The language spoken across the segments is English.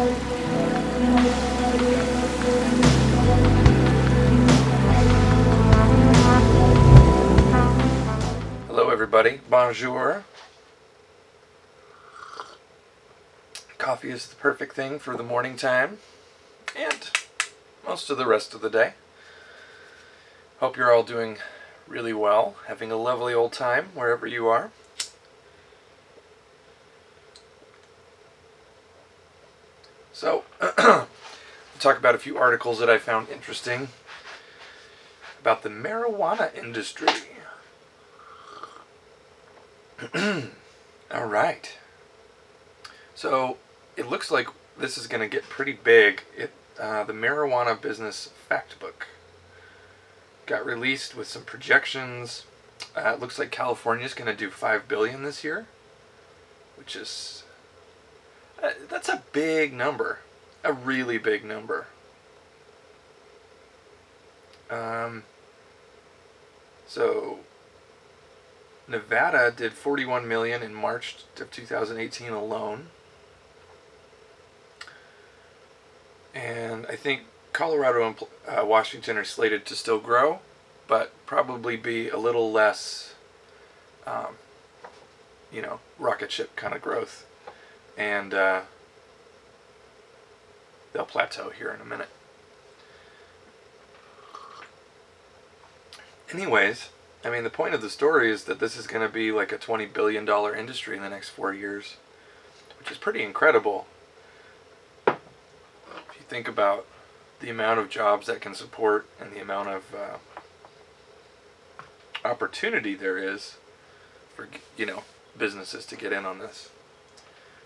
Hello, everybody. Bonjour. Coffee is the perfect thing for the morning time and most of the rest of the day. Hope you're all doing really well, having a lovely old time wherever you are. So, I'll talk about a few articles that I found interesting about the marijuana industry. All right. So it looks like this is going to get pretty big. It uh, the marijuana business factbook got released with some projections. Uh, it looks like California is going to do five billion this year, which is uh, that's a big number, a really big number. Um, so Nevada did 41 million in March of 2018 alone. And I think Colorado and uh, Washington are slated to still grow, but probably be a little less, um, you know, rocket ship kind of growth. And uh, they'll plateau here in a minute. Anyways, I mean, the point of the story is that this is going to be like a $20 billion industry in the next four years, which is pretty incredible. If you think about the amount of jobs that can support and the amount of uh, opportunity there is for, you know, businesses to get in on this.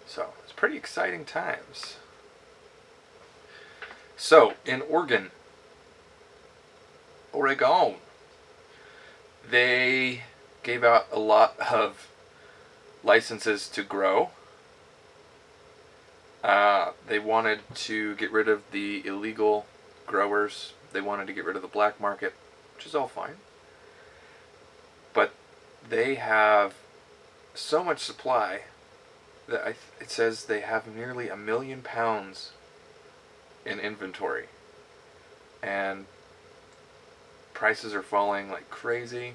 So, it's pretty exciting times. So, in Oregon, Oregon, they gave out a lot of licenses to grow. Uh, they wanted to get rid of the illegal growers. They wanted to get rid of the black market, which is all fine. But they have so much supply that th- it says they have nearly a million pounds in inventory. And prices are falling like crazy.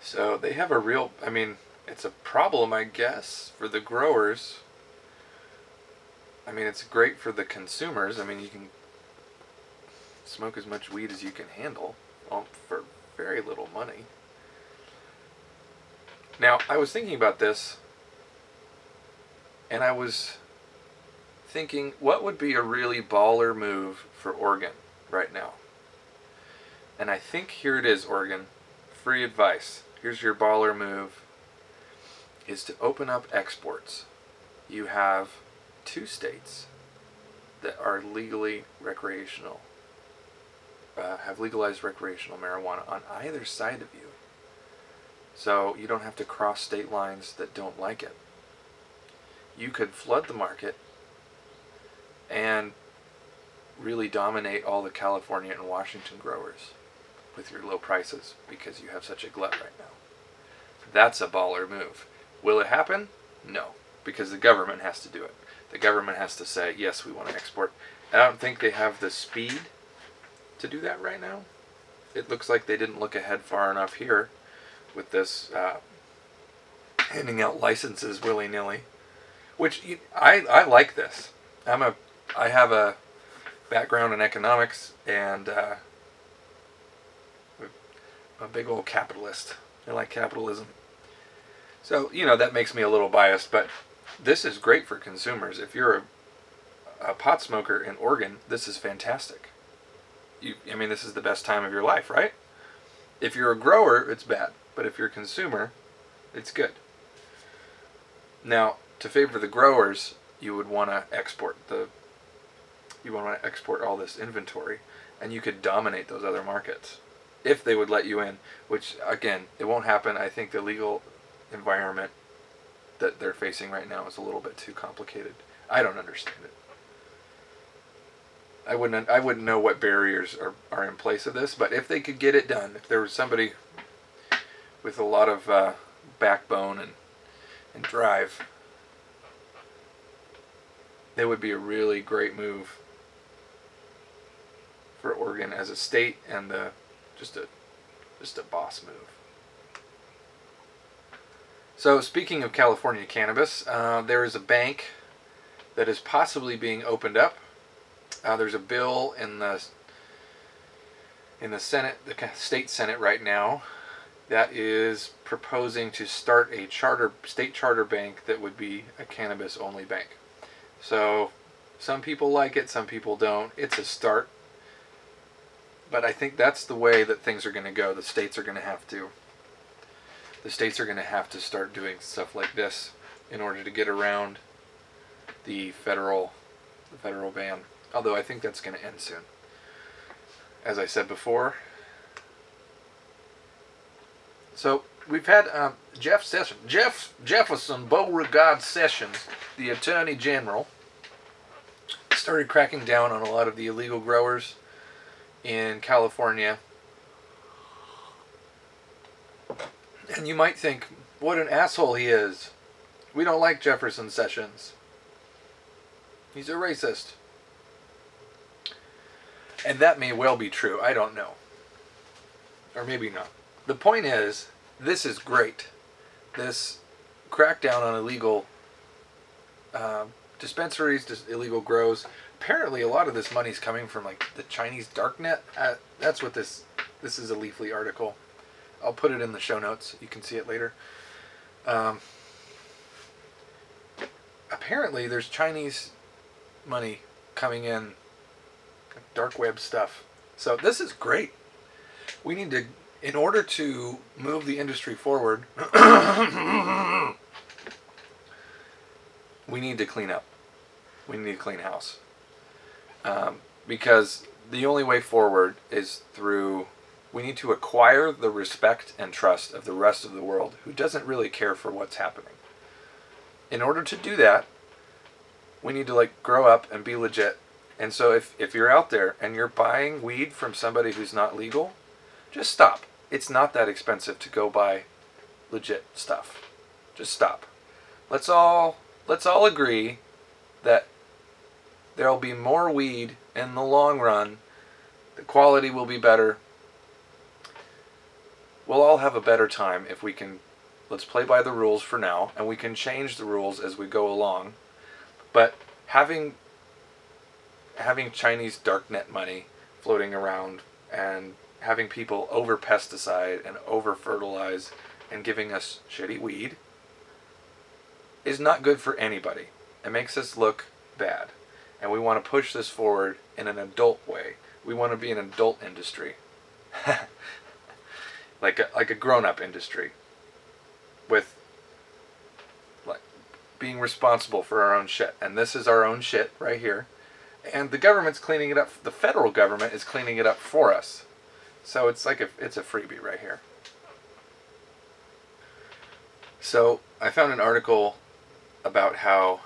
So they have a real, I mean, it's a problem, I guess, for the growers. I mean, it's great for the consumers. I mean, you can smoke as much weed as you can handle um, for very little money. Now, I was thinking about this, and I was thinking, what would be a really baller move for Oregon right now? And I think here it is, Oregon. Free advice. Here's your baller move is to open up exports. You have two states that are legally recreational, uh, have legalized recreational marijuana on either side of you. So you don't have to cross state lines that don't like it. You could flood the market and really dominate all the California and Washington growers with your low prices because you have such a glut right now. That's a baller move. Will it happen? No, because the government has to do it. The government has to say, yes, we want to export. I don't think they have the speed to do that right now. It looks like they didn't look ahead far enough here with this uh, handing out licenses willy nilly, which I, I like this. I'm a I have a background in economics and uh, a big old capitalist. I like capitalism. So, you know, that makes me a little biased, but this is great for consumers. If you're a, a pot smoker in Oregon, this is fantastic. You, I mean, this is the best time of your life, right? If you're a grower, it's bad, but if you're a consumer, it's good. Now, to favor the growers, you would want to export the you want to export all this inventory and you could dominate those other markets if they would let you in, which again, it won't happen. I think the legal environment that they're facing right now is a little bit too complicated. I don't understand it. I wouldn't I wouldn't know what barriers are, are in place of this, but if they could get it done, if there was somebody with a lot of uh, backbone and and drive, It would be a really great move for Oregon as a state and the just a just a boss move. So speaking of California cannabis, uh, there is a bank that is possibly being opened up. Uh, there's a bill in the in the Senate, the state Senate right now, that is proposing to start a charter state charter bank that would be a cannabis only bank. So some people like it, some people don't. It's a start. But I think that's the way that things are going to go. The states are going to have to the states are going to have to start doing stuff like this in order to get around the federal the federal ban. Although I think that's going to end soon. As I said before, so we've had um, Jeff Sessions, Jeff Jefferson Beauregard Sessions, the Attorney General, started cracking down on a lot of the illegal growers in California. And you might think, what an asshole he is. We don't like Jefferson Sessions. He's a racist. And that may well be true. I don't know. Or maybe not the point is, this is great. This crackdown on illegal uh, dispensaries, just illegal grows. Apparently, a lot of this money is coming from like the Chinese darknet. Uh, that's what this this is a Leafly article. I'll put it in the show notes. You can see it later. Um, apparently, there's Chinese money coming in, dark web stuff. So this is great. We need to in order to move the industry forward, we need to clean up. We need to clean house. Um, because the only way forward is through, we need to acquire the respect and trust of the rest of the world who doesn't really care for what's happening. In order to do that, we need to like grow up and be legit. And so if, if you're out there and you're buying weed from somebody who's not legal, just stop. It's not that expensive to go buy legit stuff. Just stop. Let's all let's all agree that there'll be more weed in the long run. The quality will be better. We'll all have a better time if we can let's play by the rules for now and we can change the rules as we go along. But having having Chinese darknet money floating around and having people over pesticide and over fertilize and giving us shitty weed is not good for anybody. It makes us look bad. And we want to push this forward in an adult way. We want to be an adult industry. like a, like a grown-up industry with like being responsible for our own shit. And this is our own shit right here. And the government's cleaning it up. The federal government is cleaning it up for us. So it's like a, it's a freebie right here. So I found an article about how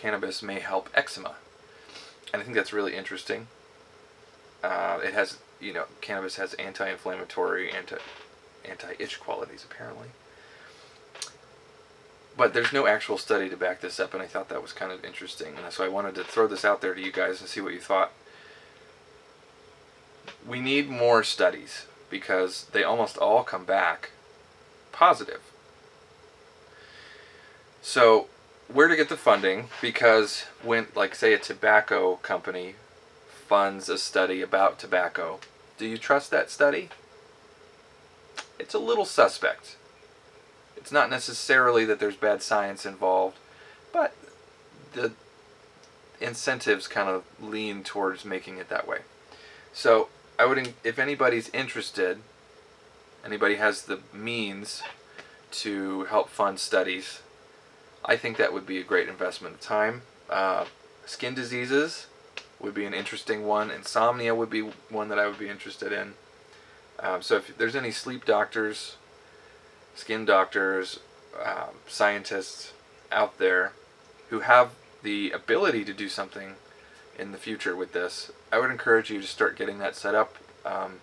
cannabis may help eczema, and I think that's really interesting. Uh, it has, you know, cannabis has anti-inflammatory, anti anti-itch qualities apparently. But there's no actual study to back this up, and I thought that was kind of interesting, and so I wanted to throw this out there to you guys and see what you thought we need more studies because they almost all come back positive. So, where to get the funding? Because when, like, say, a tobacco company funds a study about tobacco, do you trust that study? It's a little suspect. It's not necessarily that there's bad science involved, but the incentives kind of lean towards making it that way. So, I would, if anybody's interested, anybody has the means to help fund studies, I think that would be a great investment of time. Uh, skin diseases would be an interesting one. Insomnia would be one that I would be interested in. Um, so if there's any sleep doctors, skin doctors, um, scientists out there who have the ability to do something in the future with this, I would encourage you to start getting that set up. Um,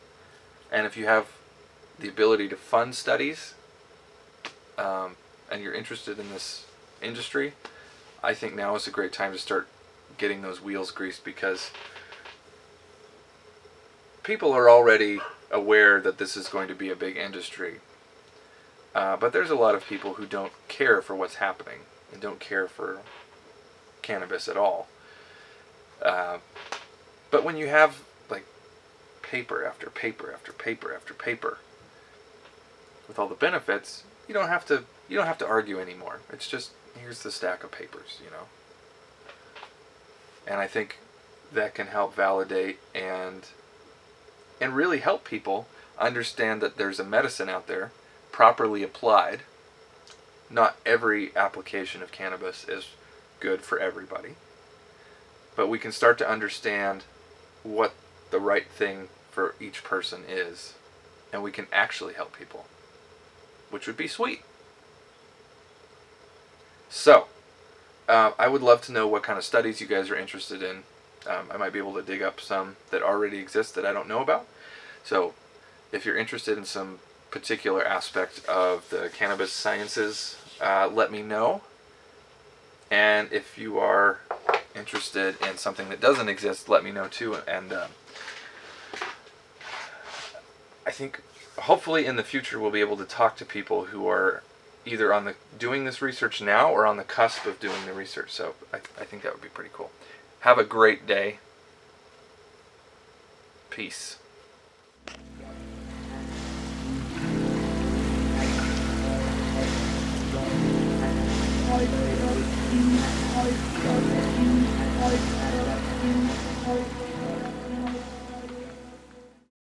and if you have the ability to fund studies um, and you're interested in this industry, I think now is a great time to start getting those wheels greased because people are already aware that this is going to be a big industry. Uh, but there's a lot of people who don't care for what's happening and don't care for cannabis at all. Uh, but when you have like paper after paper after paper after paper with all the benefits, you don't have to you don't have to argue anymore. It's just here's the stack of papers, you know. And I think that can help validate and and really help people understand that there's a medicine out there properly applied. Not every application of cannabis is good for everybody. But we can start to understand what the right thing for each person is and we can actually help people, which would be sweet. So, uh, I would love to know what kind of studies you guys are interested in. Um, I might be able to dig up some that already exist that I don't know about. So, if you're interested in some particular aspect of the cannabis sciences, uh, let me know. And if you are interested in something that doesn't exist, let me know too. And uh, I think hopefully in the future we'll be able to talk to people who are either on the doing this research now or on the cusp of doing the research. So I, I think that would be pretty cool. Have a great day. Peace.